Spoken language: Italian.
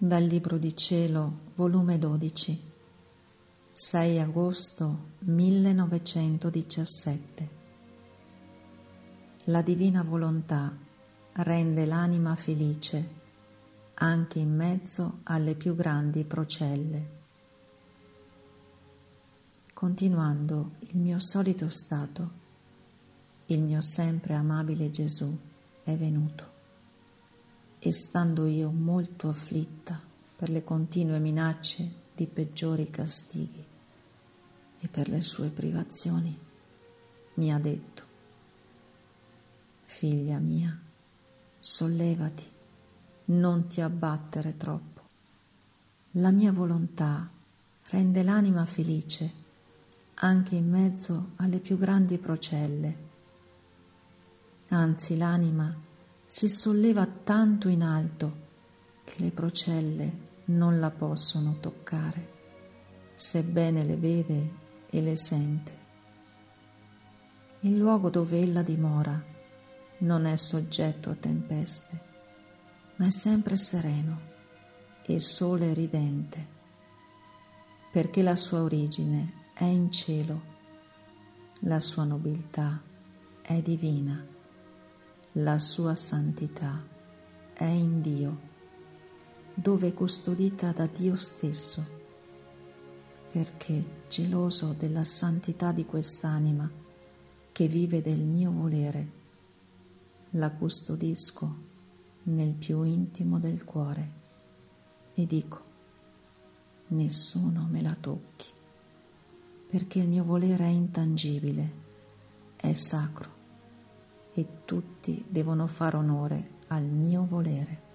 Dal Libro di Cielo, volume 12, 6 agosto 1917. La divina volontà rende l'anima felice anche in mezzo alle più grandi procelle. Continuando il mio solito stato, il mio sempre amabile Gesù è venuto e stando io molto afflitta per le continue minacce di peggiori castighi e per le sue privazioni, mi ha detto, figlia mia, sollevati, non ti abbattere troppo. La mia volontà rende l'anima felice anche in mezzo alle più grandi procelle. Anzi, l'anima si solleva tanto in alto che le procelle non la possono toccare, sebbene le vede e le sente. Il luogo dove ella dimora non è soggetto a tempeste, ma è sempre sereno e sole ridente, perché la sua origine è in cielo, la sua nobiltà è divina la sua santità è in Dio, dove è custodita da Dio stesso, perché geloso della santità di quest'anima che vive del mio volere, la custodisco nel più intimo del cuore e dico, nessuno me la tocchi, perché il mio volere è intangibile, è sacro e tutti devono fare onore al mio volere.